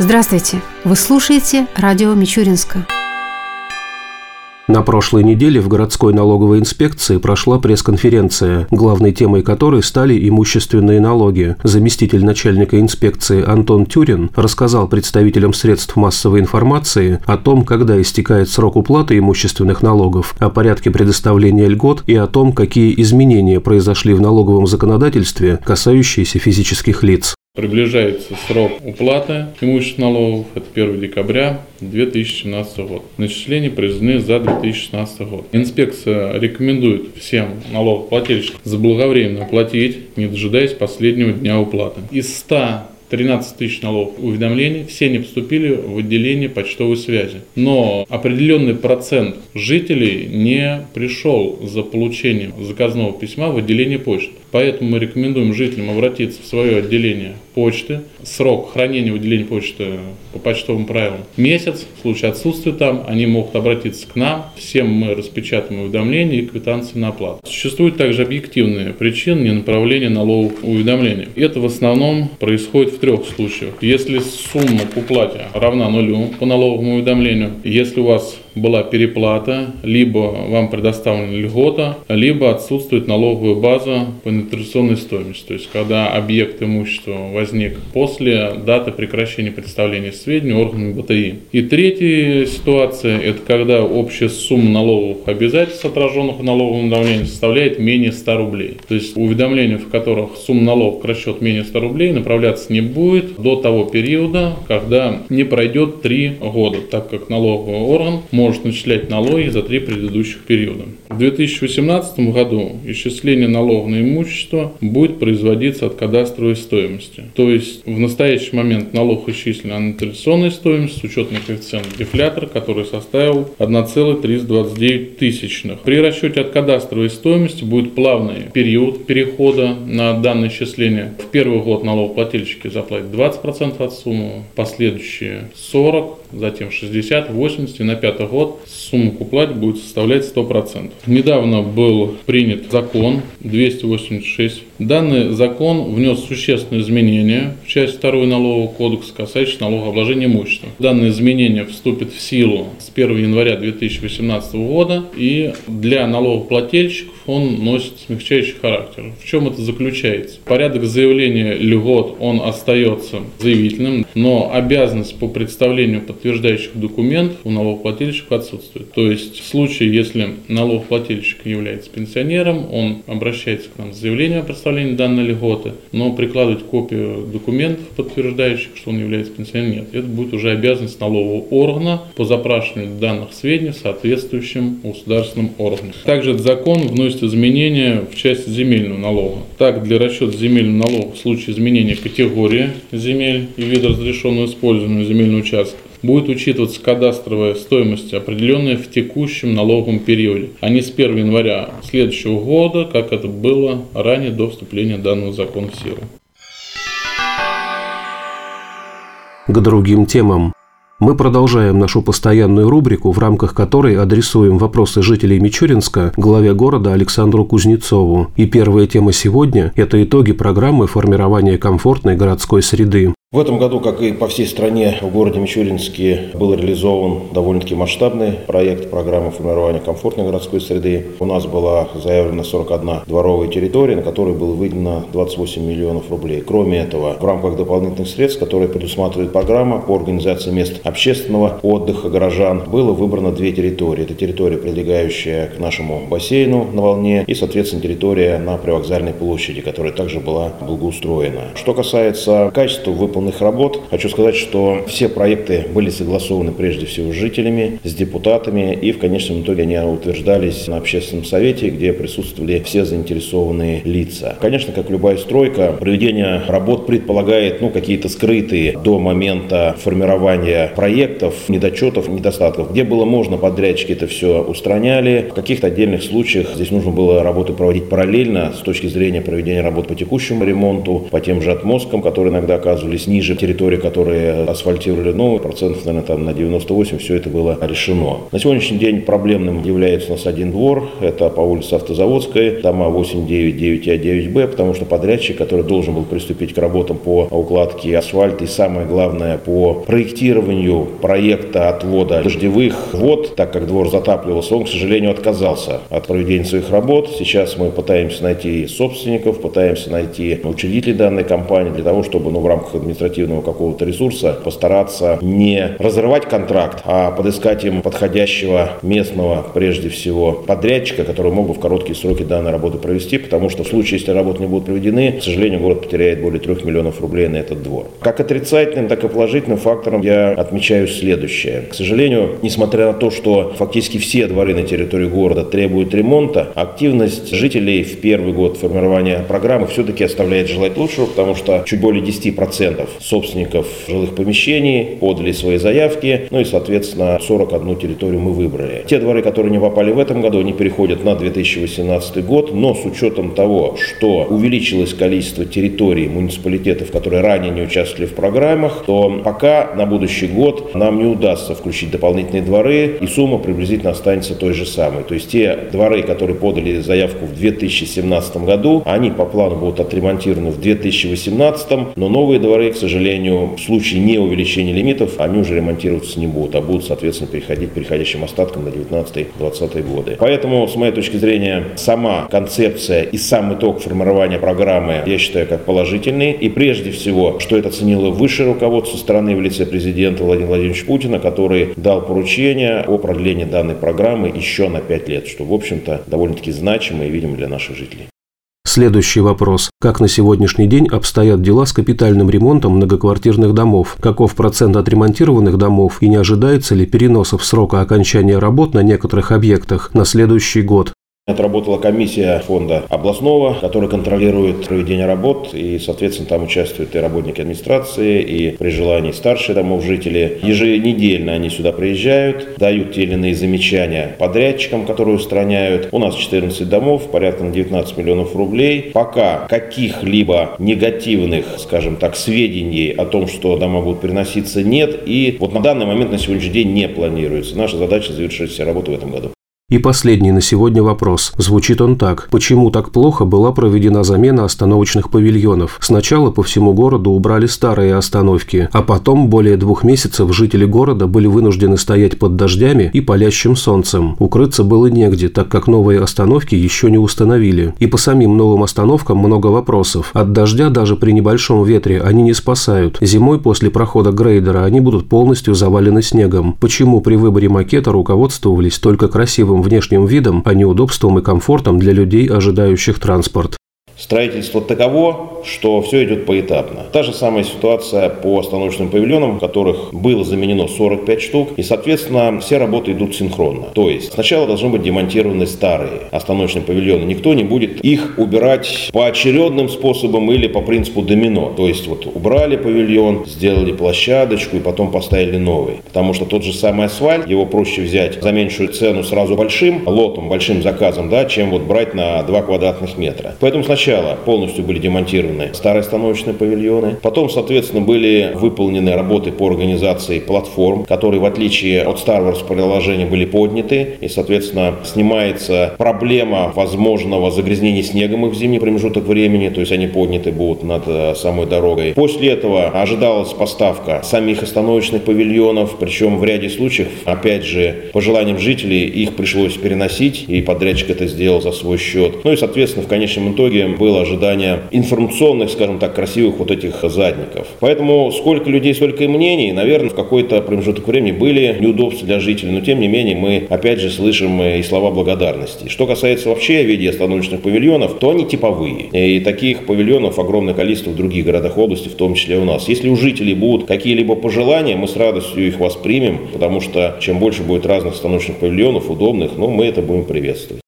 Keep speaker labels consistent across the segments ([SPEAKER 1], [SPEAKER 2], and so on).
[SPEAKER 1] Здравствуйте! Вы слушаете радио Мичуринска.
[SPEAKER 2] На прошлой неделе в городской налоговой инспекции прошла пресс-конференция, главной темой которой стали имущественные налоги. Заместитель начальника инспекции Антон Тюрин рассказал представителям средств массовой информации о том, когда истекает срок уплаты имущественных налогов, о порядке предоставления льгот и о том, какие изменения произошли в налоговом законодательстве, касающиеся физических лиц.
[SPEAKER 3] Приближается срок уплаты имущественных налогов, это 1 декабря 2017 года. Начисления произведены за 2016 год. Инспекция рекомендует всем налогоплательщикам заблаговременно платить, не дожидаясь последнего дня уплаты. Из 100 13 тысяч налогов уведомлений, все они поступили в отделение почтовой связи. Но определенный процент жителей не пришел за получением заказного письма в отделение почты. Поэтому мы рекомендуем жителям обратиться в свое отделение почты. Срок хранения в отделении почты по почтовым правилам месяц. В случае отсутствия там они могут обратиться к нам. Всем мы распечатаем уведомления и квитанции на оплату. Существуют также объективные причины ненаправления налоговых уведомлений. Это в основном происходит в трех случаях. Если сумма к уплате равна нулю по налоговому уведомлению, если у вас была переплата, либо вам предоставлена льгота, либо отсутствует налоговая база по инвестиционной стоимости. То есть, когда объект имущества возник после даты прекращения представления сведений органами БТИ. И третья ситуация – это когда общая сумма налоговых обязательств, отраженных в налоговом уведомлении, составляет менее 100 рублей. То есть, уведомления, в которых сумма налогов к расчету менее 100 рублей, направляться не будет до того периода, когда не пройдет 3 года, так как налоговый орган может начислять налоги за три предыдущих периода. В 2018 году исчисление налога на имущество будет производиться от кадастровой стоимости. То есть в настоящий момент налог исчислен на традиционной стоимость с учетным коэффициентом дефлятор, который составил 1,329 тысячных. При расчете от кадастровой стоимости будет плавный период перехода на данное исчисление. В первый год налогоплательщики заплатят 20% от суммы, последующие 40%, затем 60, 80 и на пятый год сумма к уплате будет составлять 100%. Недавно был принят закон 286. Данный закон внес существенные изменения в часть 2 налогового кодекса, касающихся налогообложения имущества. Данное изменение вступит в силу с 1 января 2018 года и для налогоплательщиков он носит смягчающий характер. В чем это заключается? Порядок заявления льгот он остается заявительным, но обязанность по представлению под подтверждающих документов у налогоплательщика отсутствует. То есть в случае, если налогоплательщик является пенсионером, он обращается к нам с заявлением о данной льготы, но прикладывать копию документов, подтверждающих, что он является пенсионером, нет. Это будет уже обязанность налогового органа по запрашиванию данных сведений соответствующим государственным органам. Также этот закон вносит изменения в части земельного налога. Так, для расчета земельного налога в случае изменения категории земель и вида разрешенного использования земельного участка будет учитываться кадастровая стоимость, определенная в текущем налоговом периоде, а не с 1 января следующего года, как это было ранее до вступления данного закона в силу.
[SPEAKER 2] К другим темам. Мы продолжаем нашу постоянную рубрику, в рамках которой адресуем вопросы жителей Мичуринска главе города Александру Кузнецову. И первая тема сегодня – это итоги программы формирования комфортной городской среды.
[SPEAKER 4] В этом году, как и по всей стране, в городе Мичуринске был реализован довольно-таки масштабный проект программы формирования комфортной городской среды. У нас была заявлена 41 дворовая территория, на которой было выделено 28 миллионов рублей. Кроме этого, в рамках дополнительных средств, которые предусматривает программа по организации мест общественного отдыха горожан, было выбрано две территории. Это территория, прилегающая к нашему бассейну на волне, и, соответственно, территория на привокзальной площади, которая также была благоустроена. Что касается качества выполнения выполненных работ. Хочу сказать, что все проекты были согласованы прежде всего с жителями, с депутатами, и в конечном итоге они утверждались на общественном совете, где присутствовали все заинтересованные лица. Конечно, как любая стройка, проведение работ предполагает ну, какие-то скрытые до момента формирования проектов, недочетов, недостатков. Где было можно, подрядчики это все устраняли. В каких-то отдельных случаях здесь нужно было работы проводить параллельно с точки зрения проведения работ по текущему ремонту, по тем же отмосткам, которые иногда оказывались ниже территории, которые асфальтировали новые, процентов, наверное, там на 98 все это было решено. На сегодняшний день проблемным является у нас один двор, это по улице Автозаводской, дома 8, 9, 9 А, 9 Б, потому что подрядчик, который должен был приступить к работам по укладке асфальта и самое главное по проектированию проекта отвода дождевых вод, так как двор затапливался, он, к сожалению, отказался от проведения своих работ. Сейчас мы пытаемся найти собственников, пытаемся найти учредителей данной компании для того, чтобы ну, в рамках административного какого-то ресурса постараться не разрывать контракт, а подыскать им подходящего местного, прежде всего, подрядчика, который мог бы в короткие сроки данной работы провести, потому что в случае, если работы не будут проведены, к сожалению, город потеряет более 3 миллионов рублей на этот двор. Как отрицательным, так и положительным фактором я отмечаю следующее. К сожалению, несмотря на то, что фактически все дворы на территории города требуют ремонта, активность жителей в первый год формирования программы все-таки оставляет желать лучшего, потому что чуть более 10% собственников жилых помещений подали свои заявки, ну и, соответственно, 41 территорию мы выбрали. Те дворы, которые не попали в этом году, они переходят на 2018 год, но с учетом того, что увеличилось количество территорий муниципалитетов, которые ранее не участвовали в программах, то пока на будущий год нам не удастся включить дополнительные дворы, и сумма приблизительно останется той же самой. То есть те дворы, которые подали заявку в 2017 году, они по плану будут отремонтированы в 2018, но новые дворы, к сожалению, в случае не увеличения лимитов, они уже ремонтироваться не будут, а будут, соответственно, переходить переходящим остаткам на 19-20 годы. Поэтому, с моей точки зрения, сама концепция и сам итог формирования программы я считаю как положительный. И прежде всего, что это ценило высшее руководство страны в лице президента Владимира Владимировича Путина, который дал поручение о продлении данной программы еще на 5 лет, что, в общем-то, довольно-таки значимо и видимо для наших жителей.
[SPEAKER 2] Следующий вопрос. Как на сегодняшний день обстоят дела с капитальным ремонтом многоквартирных домов? Каков процент отремонтированных домов
[SPEAKER 4] Отработала комиссия фонда областного, который контролирует проведение работ, и, соответственно, там участвуют и работники администрации, и при желании старшие домов жители. Еженедельно они сюда приезжают, дают те или иные замечания подрядчикам, которые устраняют. У нас 14 домов, порядка на 19 миллионов рублей. Пока каких-либо негативных, скажем так, сведений о том, что дома будут переноситься, нет. И вот на данный момент, на сегодняшний день не планируется. Наша задача завершить все работы в этом году.
[SPEAKER 2] И последний на сегодня вопрос. Звучит он так. Почему так плохо была проведена замена остановочных павильонов? Сначала по всему городу убрали старые остановки, а потом более двух месяцев жители города были вынуждены стоять под дождями и палящим солнцем. Укрыться было негде, так как новые остановки еще не установили. И по самим новым остановкам много вопросов. От дождя даже при небольшом ветре они не спасают. Зимой после прохода грейдера они будут полностью завалены снегом. Почему при выборе макета руководствовались только красивым красивым внешним видом, а не удобством и комфортом для людей, ожидающих транспорт.
[SPEAKER 4] Строительство таково, что все идет поэтапно. Та же самая ситуация по остановочным павильонам, которых было заменено 45 штук, и, соответственно, все работы идут синхронно. То есть сначала должны быть демонтированы старые остановочные павильоны. Никто не будет их убирать по очередным способам или по принципу домино. То есть вот убрали павильон, сделали площадочку и потом поставили новый. Потому что тот же самый асфальт, его проще взять за меньшую цену сразу большим лотом, большим заказом, да, чем вот брать на 2 квадратных метра. Поэтому сначала Сначала полностью были демонтированы старые становочные павильоны. Потом, соответственно, были выполнены работы по организации платформ, которые, в отличие от старого расположения, были подняты. И, соответственно, снимается проблема возможного загрязнения снегом их в зимний промежуток времени. То есть они подняты будут над э, самой дорогой. После этого ожидалась поставка самих остановочных павильонов. Причем в ряде случаев, опять же, по желаниям жителей, их пришлось переносить. И подрядчик это сделал за свой счет. Ну и, соответственно, в конечном итоге было ожидание информационных, скажем так, красивых вот этих задников. Поэтому сколько людей, столько и мнений, наверное, в какой-то промежуток времени были неудобства для жителей, но тем не менее мы опять же слышим и слова благодарности. Что касается вообще виде остановочных павильонов, то они типовые. И таких павильонов огромное количество в других городах области, в том числе у нас. Если у жителей будут какие-либо пожелания, мы с радостью их воспримем, потому что чем больше будет разных остановочных павильонов, удобных, ну, мы это будем приветствовать.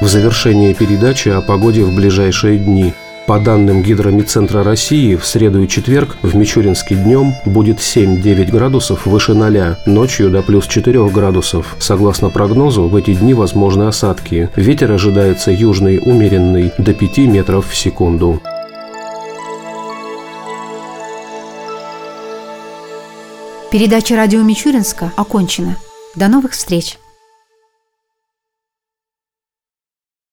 [SPEAKER 2] В завершении передачи о погоде в ближайшие дни. По данным Гидромедцентра России, в среду и четверг в Мичуринске днем будет 7-9 градусов выше 0, ночью до плюс 4 градусов. Согласно прогнозу, в эти дни возможны осадки. Ветер ожидается южный умеренный до 5 метров в секунду.
[SPEAKER 1] Передача радио Мичуринска окончена. До новых встреч!